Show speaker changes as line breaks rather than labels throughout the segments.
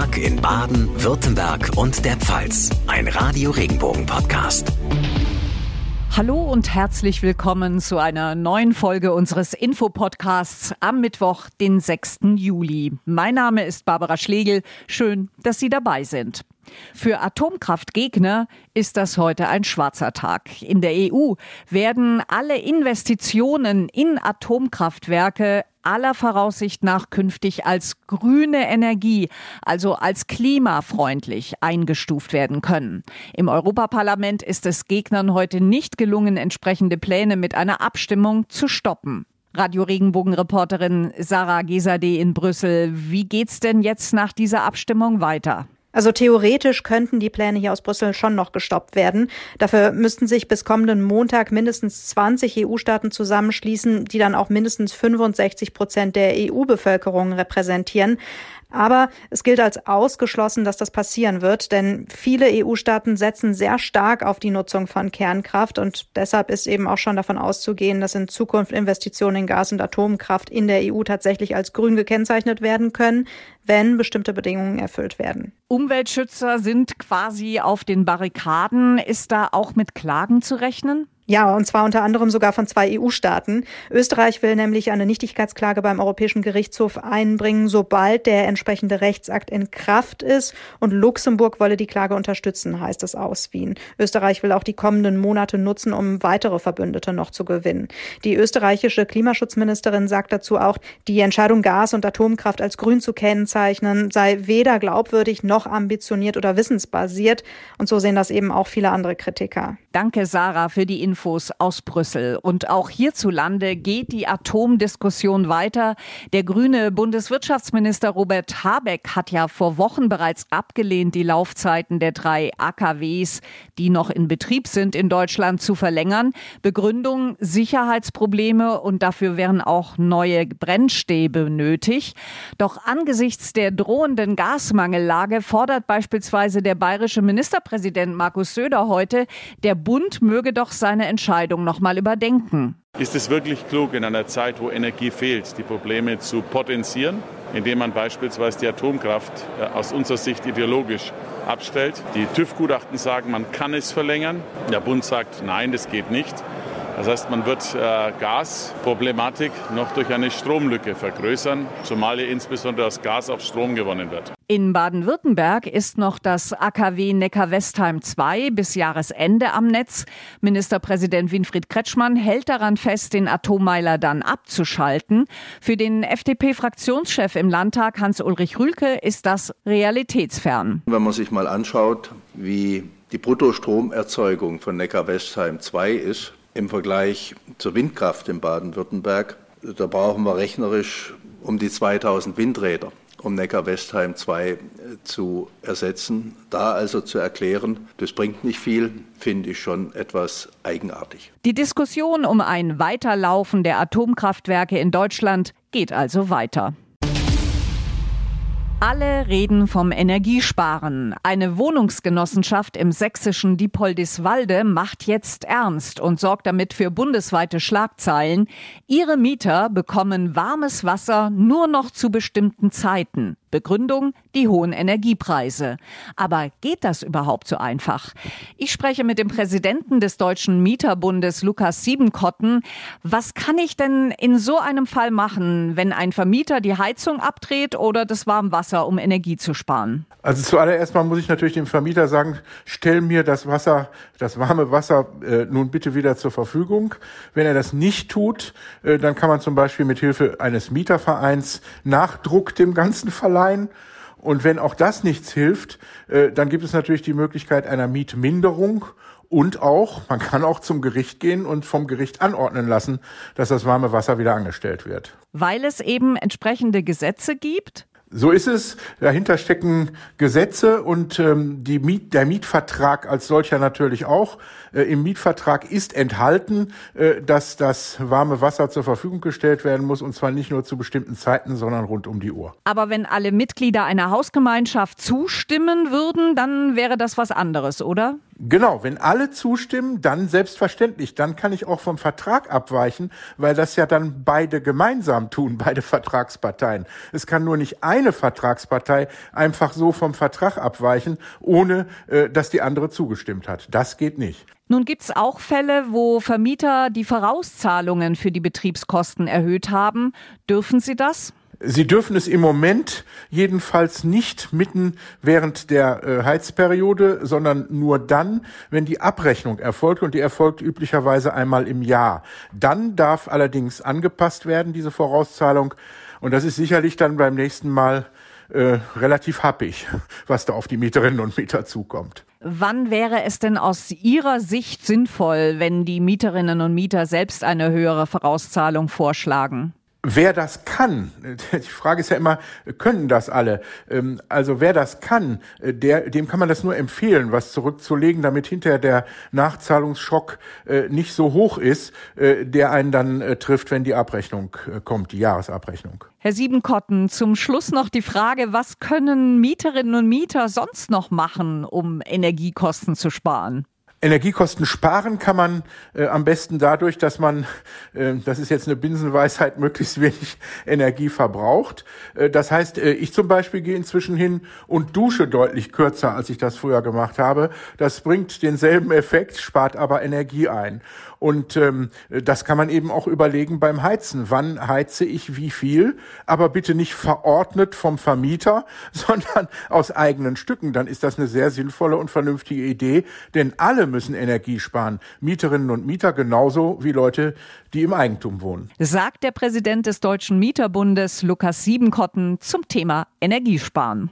Tag in Baden, Württemberg und der Pfalz. Ein Radio Regenbogen Podcast.
Hallo und herzlich willkommen zu einer neuen Folge unseres Infopodcasts am Mittwoch, den 6. Juli. Mein Name ist Barbara Schlegel. Schön, dass Sie dabei sind. Für Atomkraftgegner ist das heute ein schwarzer Tag. In der EU werden alle Investitionen in Atomkraftwerke aller Voraussicht nach künftig als grüne Energie, also als klimafreundlich eingestuft werden können. Im Europaparlament ist es Gegnern heute nicht gelungen, entsprechende Pläne mit einer Abstimmung zu stoppen. Radio Regenbogen-Reporterin Sarah Gesade in Brüssel. Wie geht's denn jetzt nach dieser Abstimmung weiter?
Also theoretisch könnten die Pläne hier aus Brüssel schon noch gestoppt werden. Dafür müssten sich bis kommenden Montag mindestens 20 EU-Staaten zusammenschließen, die dann auch mindestens 65 Prozent der EU-Bevölkerung repräsentieren. Aber es gilt als ausgeschlossen, dass das passieren wird, denn viele EU-Staaten setzen sehr stark auf die Nutzung von Kernkraft und deshalb ist eben auch schon davon auszugehen, dass in Zukunft Investitionen in Gas- und Atomkraft in der EU tatsächlich als grün gekennzeichnet werden können, wenn bestimmte Bedingungen erfüllt werden.
Umweltschützer sind quasi auf den Barrikaden. Ist da auch mit Klagen zu rechnen?
Ja, und zwar unter anderem sogar von zwei EU-Staaten. Österreich will nämlich eine Nichtigkeitsklage beim Europäischen Gerichtshof einbringen, sobald der entsprechende Rechtsakt in Kraft ist. Und Luxemburg wolle die Klage unterstützen, heißt es aus Wien. Österreich will auch die kommenden Monate nutzen, um weitere Verbündete noch zu gewinnen. Die österreichische Klimaschutzministerin sagt dazu auch, die Entscheidung, Gas- und Atomkraft als grün zu kennzeichnen, sei weder glaubwürdig noch ambitioniert oder wissensbasiert. Und so sehen das eben auch viele andere Kritiker.
Danke, Sarah, für die Info. Infos aus Brüssel. Und auch hierzulande geht die Atomdiskussion weiter. Der grüne Bundeswirtschaftsminister Robert Habeck hat ja vor Wochen bereits abgelehnt, die Laufzeiten der drei AKWs, die noch in Betrieb sind in Deutschland, zu verlängern. Begründung Sicherheitsprobleme und dafür wären auch neue Brennstäbe nötig. Doch angesichts der drohenden Gasmangellage fordert beispielsweise der bayerische Ministerpräsident Markus Söder heute, der Bund möge doch seine Entscheidung noch mal überdenken.
Ist es wirklich klug, in einer Zeit, wo Energie fehlt, die Probleme zu potenzieren, indem man beispielsweise die Atomkraft äh, aus unserer Sicht ideologisch abstellt? Die TÜV-Gutachten sagen, man kann es verlängern. Der Bund sagt, nein, das geht nicht. Das heißt, man wird äh, Gasproblematik noch durch eine Stromlücke vergrößern, zumal hier insbesondere das Gas auf Strom gewonnen wird.
In Baden-Württemberg ist noch das AKW Neckar-Westheim 2 bis Jahresende am Netz. Ministerpräsident Winfried Kretschmann hält daran fest, den Atommeiler dann abzuschalten. Für den FDP-Fraktionschef im Landtag Hans-Ulrich Rühlke ist das realitätsfern.
Wenn man sich mal anschaut, wie die Bruttostromerzeugung von Neckar-Westheim 2 ist im Vergleich zur Windkraft in Baden-Württemberg, da brauchen wir rechnerisch um die 2000 Windräder um Neckar-Westheim 2 äh, zu ersetzen. Da also zu erklären, das bringt nicht viel, finde ich schon etwas eigenartig.
Die Diskussion um ein Weiterlaufen der Atomkraftwerke in Deutschland geht also weiter. Alle reden vom Energiesparen. Eine Wohnungsgenossenschaft im sächsischen Diepoldiswalde macht jetzt ernst und sorgt damit für bundesweite Schlagzeilen. Ihre Mieter bekommen warmes Wasser nur noch zu bestimmten Zeiten. Begründung die hohen Energiepreise. Aber geht das überhaupt so einfach? Ich spreche mit dem Präsidenten des Deutschen Mieterbundes, Lukas Siebenkotten. Was kann ich denn in so einem Fall machen, wenn ein Vermieter die Heizung abdreht oder das Warmwasser, um Energie zu sparen?
Also zuallererst mal muss ich natürlich dem Vermieter sagen, stell mir das Wasser, das warme Wasser äh, nun bitte wieder zur Verfügung. Wenn er das nicht tut, äh, dann kann man zum Beispiel mit Hilfe eines Mietervereins Nachdruck dem Ganzen verleihen verleihen. Und wenn auch das nichts hilft, äh, dann gibt es natürlich die Möglichkeit einer Mietminderung und auch, man kann auch zum Gericht gehen und vom Gericht anordnen lassen, dass das warme Wasser wieder angestellt wird.
Weil es eben entsprechende Gesetze gibt?
So ist es. Dahinter stecken Gesetze und ähm, die Miet, der Mietvertrag als solcher natürlich auch. Äh, Im Mietvertrag ist enthalten, äh, dass das warme Wasser zur Verfügung gestellt werden muss und zwar nicht nur zu bestimmten Zeiten, sondern rund um die Uhr.
Aber wenn alle Mitglieder einer Hausgemeinschaft zustimmen würden, dann wäre das was anderes, oder?
Genau, wenn alle zustimmen, dann selbstverständlich. Dann kann ich auch vom Vertrag abweichen, weil das ja dann beide gemeinsam tun, beide Vertragsparteien. Es kann nur nicht eine Vertragspartei einfach so vom Vertrag abweichen, ohne äh, dass die andere zugestimmt hat. Das geht nicht.
Nun gibt es auch Fälle, wo Vermieter die Vorauszahlungen für die Betriebskosten erhöht haben. Dürfen sie das?
Sie dürfen es im Moment jedenfalls nicht mitten während der äh, Heizperiode, sondern nur dann, wenn die Abrechnung erfolgt und die erfolgt üblicherweise einmal im Jahr. Dann darf allerdings angepasst werden, diese Vorauszahlung. Und das ist sicherlich dann beim nächsten Mal äh, relativ happig, was da auf die Mieterinnen und Mieter zukommt.
Wann wäre es denn aus Ihrer Sicht sinnvoll, wenn die Mieterinnen und Mieter selbst eine höhere Vorauszahlung vorschlagen?
Wer das kann, die Frage ist ja immer, können das alle? Ähm, also wer das kann, äh, der, dem kann man das nur empfehlen, was zurückzulegen, damit hinterher der Nachzahlungsschock äh, nicht so hoch ist, äh, der einen dann trifft, wenn die Abrechnung kommt, die Jahresabrechnung.
Herr Siebenkotten, zum Schluss noch die Frage, was können Mieterinnen und Mieter sonst noch machen, um Energiekosten zu sparen?
Energiekosten sparen kann man äh, am besten dadurch, dass man, äh, das ist jetzt eine Binsenweisheit, möglichst wenig Energie verbraucht. Äh, das heißt, äh, ich zum Beispiel gehe inzwischen hin und dusche deutlich kürzer, als ich das früher gemacht habe. Das bringt denselben Effekt, spart aber Energie ein. Und ähm, das kann man eben auch überlegen beim Heizen. Wann heize ich wie viel? Aber bitte nicht verordnet vom Vermieter, sondern aus eigenen Stücken. Dann ist das eine sehr sinnvolle und vernünftige Idee, denn alle müssen Energie sparen. Mieterinnen und Mieter genauso wie Leute, die im Eigentum wohnen.
Sagt der Präsident des Deutschen Mieterbundes Lukas Siebenkotten zum Thema Energiesparen.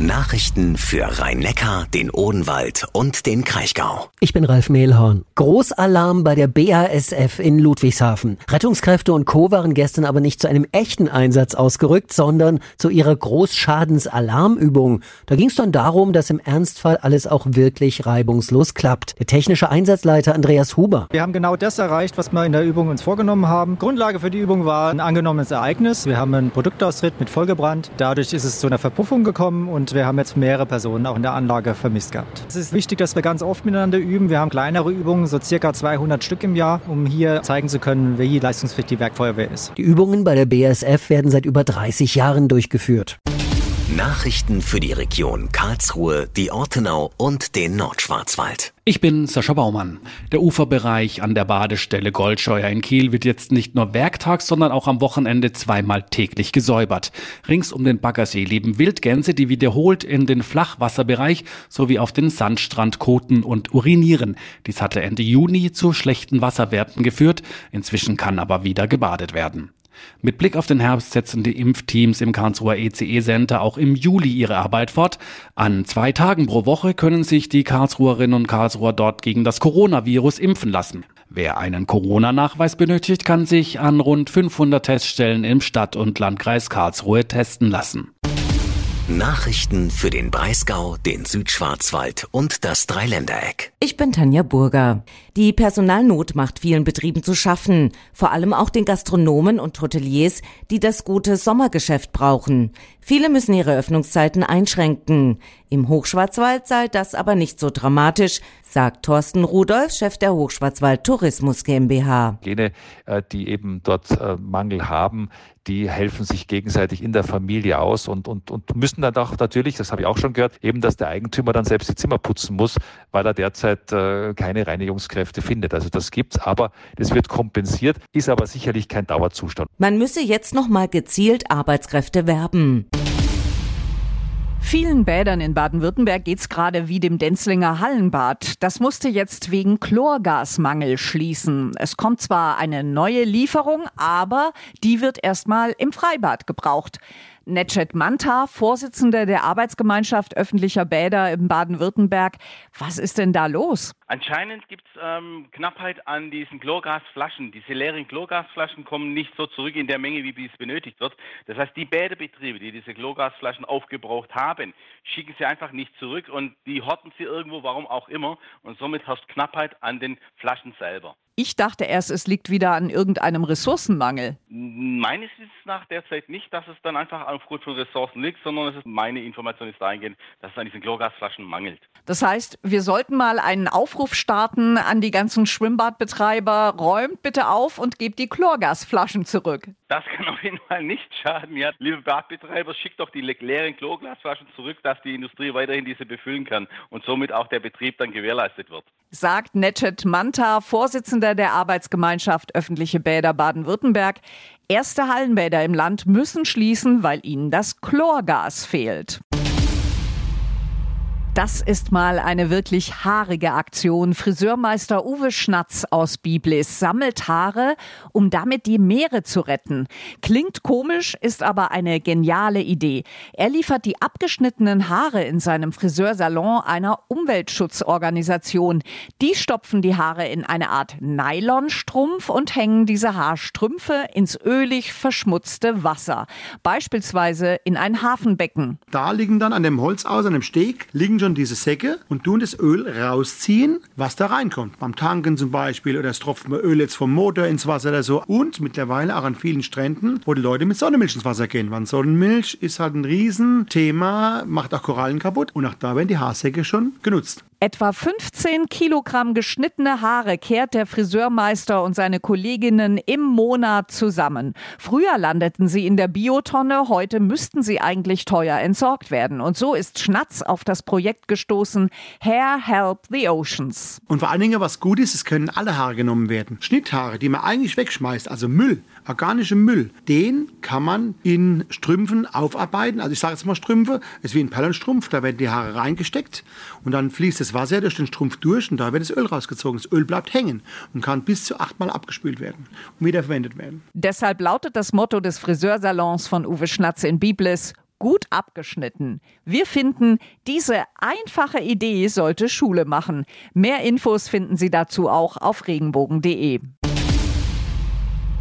Nachrichten für Rhein-Neckar, den Odenwald und den Kraichgau.
Ich bin Ralf Mehlhorn. Großalarm bei der BASF in Ludwigshafen. Rettungskräfte und Co. waren gestern aber nicht zu einem echten Einsatz ausgerückt, sondern zu ihrer Großschadensalarmübung. Da ging es dann darum, dass im Ernstfall alles auch wirklich reibungslos klappt. Der technische Einsatzleiter Andreas Huber.
Wir haben genau das erreicht, was wir in der Übung uns vorgenommen haben. Grundlage für die Übung war ein angenommenes Ereignis. Wir haben einen Produktaustritt mit vollgebrannt. Dadurch ist es zu einer Verpuffung gekommen und und wir haben jetzt mehrere Personen auch in der Anlage vermisst gehabt. Es ist wichtig, dass wir ganz oft miteinander üben. Wir haben kleinere Übungen, so circa 200 Stück im Jahr, um hier zeigen zu können, wie leistungsfähig die Werkfeuerwehr ist.
Die Übungen bei der BASF werden seit über 30 Jahren durchgeführt.
Nachrichten für die Region Karlsruhe, die Ortenau und den Nordschwarzwald.
Ich bin Sascha Baumann. Der Uferbereich an der Badestelle Goldscheuer in Kiel wird jetzt nicht nur werktags, sondern auch am Wochenende zweimal täglich gesäubert. Rings um den Baggersee leben Wildgänse, die wiederholt in den Flachwasserbereich sowie auf den Sandstrand koten und urinieren. Dies hatte Ende Juni zu schlechten Wasserwerten geführt. Inzwischen kann aber wieder gebadet werden. Mit Blick auf den Herbst setzen die Impfteams im Karlsruher ECE-Center auch im Juli ihre Arbeit fort. An zwei Tagen pro Woche können sich die Karlsruherinnen und Karlsruher dort gegen das Coronavirus impfen lassen. Wer einen Corona-Nachweis benötigt, kann sich an rund 500 Teststellen im Stadt- und Landkreis Karlsruhe testen lassen.
Nachrichten für den Breisgau, den Südschwarzwald und das Dreiländereck.
Ich bin Tanja Burger. Die Personalnot macht vielen Betrieben zu schaffen, vor allem auch den Gastronomen und Hoteliers, die das gute Sommergeschäft brauchen. Viele müssen ihre Öffnungszeiten einschränken. Im Hochschwarzwald sei das aber nicht so dramatisch, sagt Thorsten Rudolf, Chef der Hochschwarzwald Tourismus GmbH.
Jene, äh, die eben dort äh, Mangel haben, die helfen sich gegenseitig in der Familie aus und, und, und müssen dann auch natürlich, das habe ich auch schon gehört, eben, dass der Eigentümer dann selbst die Zimmer putzen muss, weil er derzeit äh, keine Reinigungskräfte findet. Also das gibt's, aber das wird kompensiert, ist aber sicherlich kein Dauerzustand.
Man müsse jetzt noch mal gezielt Arbeitskräfte werben.
Vielen Bädern in Baden-Württemberg geht's gerade wie dem Denzlinger Hallenbad. Das musste jetzt wegen Chlorgasmangel schließen. Es kommt zwar eine neue Lieferung, aber die wird erstmal im Freibad gebraucht. Netchet Manta, Vorsitzender der Arbeitsgemeinschaft öffentlicher Bäder in Baden-Württemberg. Was ist denn da los?
Anscheinend gibt es ähm, Knappheit an diesen Chlorgasflaschen. Diese leeren Chlorgasflaschen kommen nicht so zurück in der Menge, wie es benötigt wird. Das heißt, die Bäderbetriebe, die diese Chlorgasflaschen aufgebraucht haben, schicken sie einfach nicht zurück und die horten sie irgendwo, warum auch immer. Und somit herrscht Knappheit an den Flaschen selber.
Ich dachte erst, es liegt wieder an irgendeinem Ressourcenmangel.
meines Wissens nach derzeit nicht, dass es dann einfach aufgrund von Ressourcen liegt, sondern es ist meine Information ist dahingehend, dass es an diesen Chlorgasflaschen mangelt.
Das heißt, wir sollten mal einen Aufruf starten an die ganzen Schwimmbadbetreiber. Räumt bitte auf und gebt die Chlorgasflaschen zurück.
Das kann auf jeden Fall nicht schaden. Ja, liebe Badbetreiber, schickt doch die leeren Chlorglasflaschen zurück, dass die Industrie weiterhin diese befüllen kann und somit auch der Betrieb dann gewährleistet wird.
Sagt Netchet Manta, Vorsitzender der Arbeitsgemeinschaft Öffentliche Bäder Baden-Württemberg. Erste Hallenbäder im Land müssen schließen, weil ihnen das Chlorgas fehlt. Das ist mal eine wirklich haarige Aktion. Friseurmeister Uwe Schnatz aus Biblis sammelt Haare, um damit die Meere zu retten. Klingt komisch, ist aber eine geniale Idee. Er liefert die abgeschnittenen Haare in seinem Friseursalon einer Umweltschutzorganisation. Die stopfen die Haare in eine Art Nylonstrumpf und hängen diese Haarstrümpfe ins ölig verschmutzte Wasser. Beispielsweise in ein Hafenbecken.
Da liegen dann an dem Holz aus, an dem Steg, liegen schon schon diese Säcke und tun das Öl rausziehen, was da reinkommt. Beim Tanken zum Beispiel oder es tropft mal Öl jetzt vom Motor ins Wasser oder so. Und mittlerweile auch an vielen Stränden, wo die Leute mit Sonnenmilch ins Wasser gehen. Weil Sonnenmilch ist halt ein Riesenthema, macht auch Korallen kaputt. Und auch da werden die Haarsäcke schon genutzt.
Etwa 15 Kilogramm geschnittene Haare kehrt der Friseurmeister und seine Kolleginnen im Monat zusammen. Früher landeten sie in der Biotonne, heute müssten sie eigentlich teuer entsorgt werden. Und so ist Schnatz auf das Projekt gestoßen, Hair Help the Oceans.
Und vor allen Dingen, was gut ist, es können alle Haare genommen werden. Schnitthaare, die man eigentlich wegschmeißt, also Müll, organischer Müll, den kann man in Strümpfen aufarbeiten. Also ich sage jetzt mal Strümpfe, es ist wie ein Perlenstrumpf, da werden die Haare reingesteckt und dann fließt das Wasser durch den Strumpf durch und da wird das Öl rausgezogen. Das Öl bleibt hängen und kann bis zu achtmal abgespült werden und wiederverwendet werden.
Deshalb lautet das Motto des Friseursalons von Uwe Schnatze in Biblis, gut abgeschnitten. Wir finden, diese einfache Idee sollte Schule machen. Mehr Infos finden Sie dazu auch auf regenbogen.de.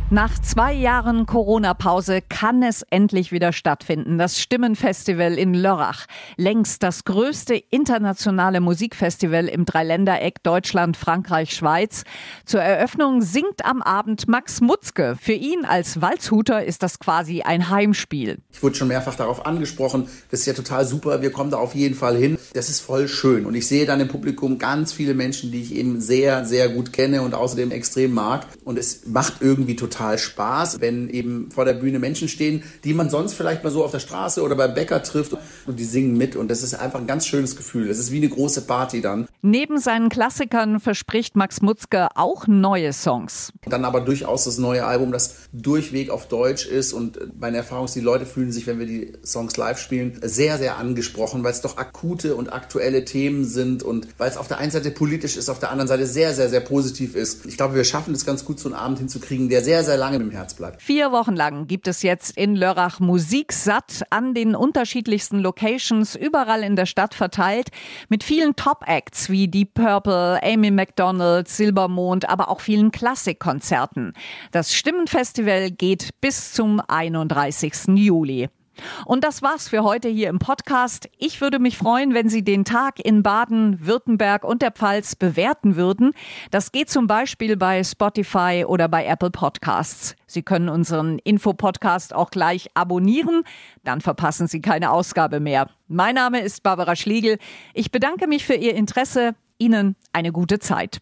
Nach zwei Jahren Corona-Pause kann es endlich wieder stattfinden. Das Stimmenfestival in Lörrach. Längst das größte internationale Musikfestival im Dreiländereck Deutschland, Frankreich, Schweiz. Zur Eröffnung singt am Abend Max Mutzke. Für ihn als Walzhuter ist das quasi ein Heimspiel.
Ich wurde schon mehrfach darauf angesprochen. Das ist ja total super. Wir kommen da auf jeden Fall hin. Das ist voll schön. Und ich sehe dann im Publikum ganz viele Menschen, die ich eben sehr, sehr gut kenne und außerdem extrem mag. Und es macht irgendwie total total Spaß, wenn eben vor der Bühne Menschen stehen, die man sonst vielleicht mal so auf der Straße oder beim Bäcker trifft und die singen mit und das ist einfach ein ganz schönes Gefühl. Es ist wie eine große Party dann.
Neben seinen Klassikern verspricht Max Mutzke auch neue Songs.
Dann aber durchaus das neue Album, das durchweg auf Deutsch ist und meine Erfahrung ist, die Leute fühlen sich, wenn wir die Songs live spielen, sehr, sehr angesprochen, weil es doch akute und aktuelle Themen sind und weil es auf der einen Seite politisch ist, auf der anderen Seite sehr, sehr, sehr positiv ist. Ich glaube, wir schaffen es ganz gut, so einen Abend hinzukriegen, der sehr, sehr lange im Herz.
Vier Wochen lang gibt es jetzt in Lörrach Musik satt an den unterschiedlichsten Locations überall in der Stadt verteilt mit vielen Top-Acts wie Deep Purple, Amy McDonald, Silbermond, aber auch vielen Klassikkonzerten. Das Stimmenfestival geht bis zum 31. Juli. Und das war's für heute hier im Podcast. Ich würde mich freuen, wenn Sie den Tag in Baden, Württemberg und der Pfalz bewerten würden. Das geht zum Beispiel bei Spotify oder bei Apple Podcasts. Sie können unseren Infopodcast auch gleich abonnieren, dann verpassen Sie keine Ausgabe mehr. Mein Name ist Barbara Schlegel. Ich bedanke mich für Ihr Interesse. Ihnen eine gute Zeit.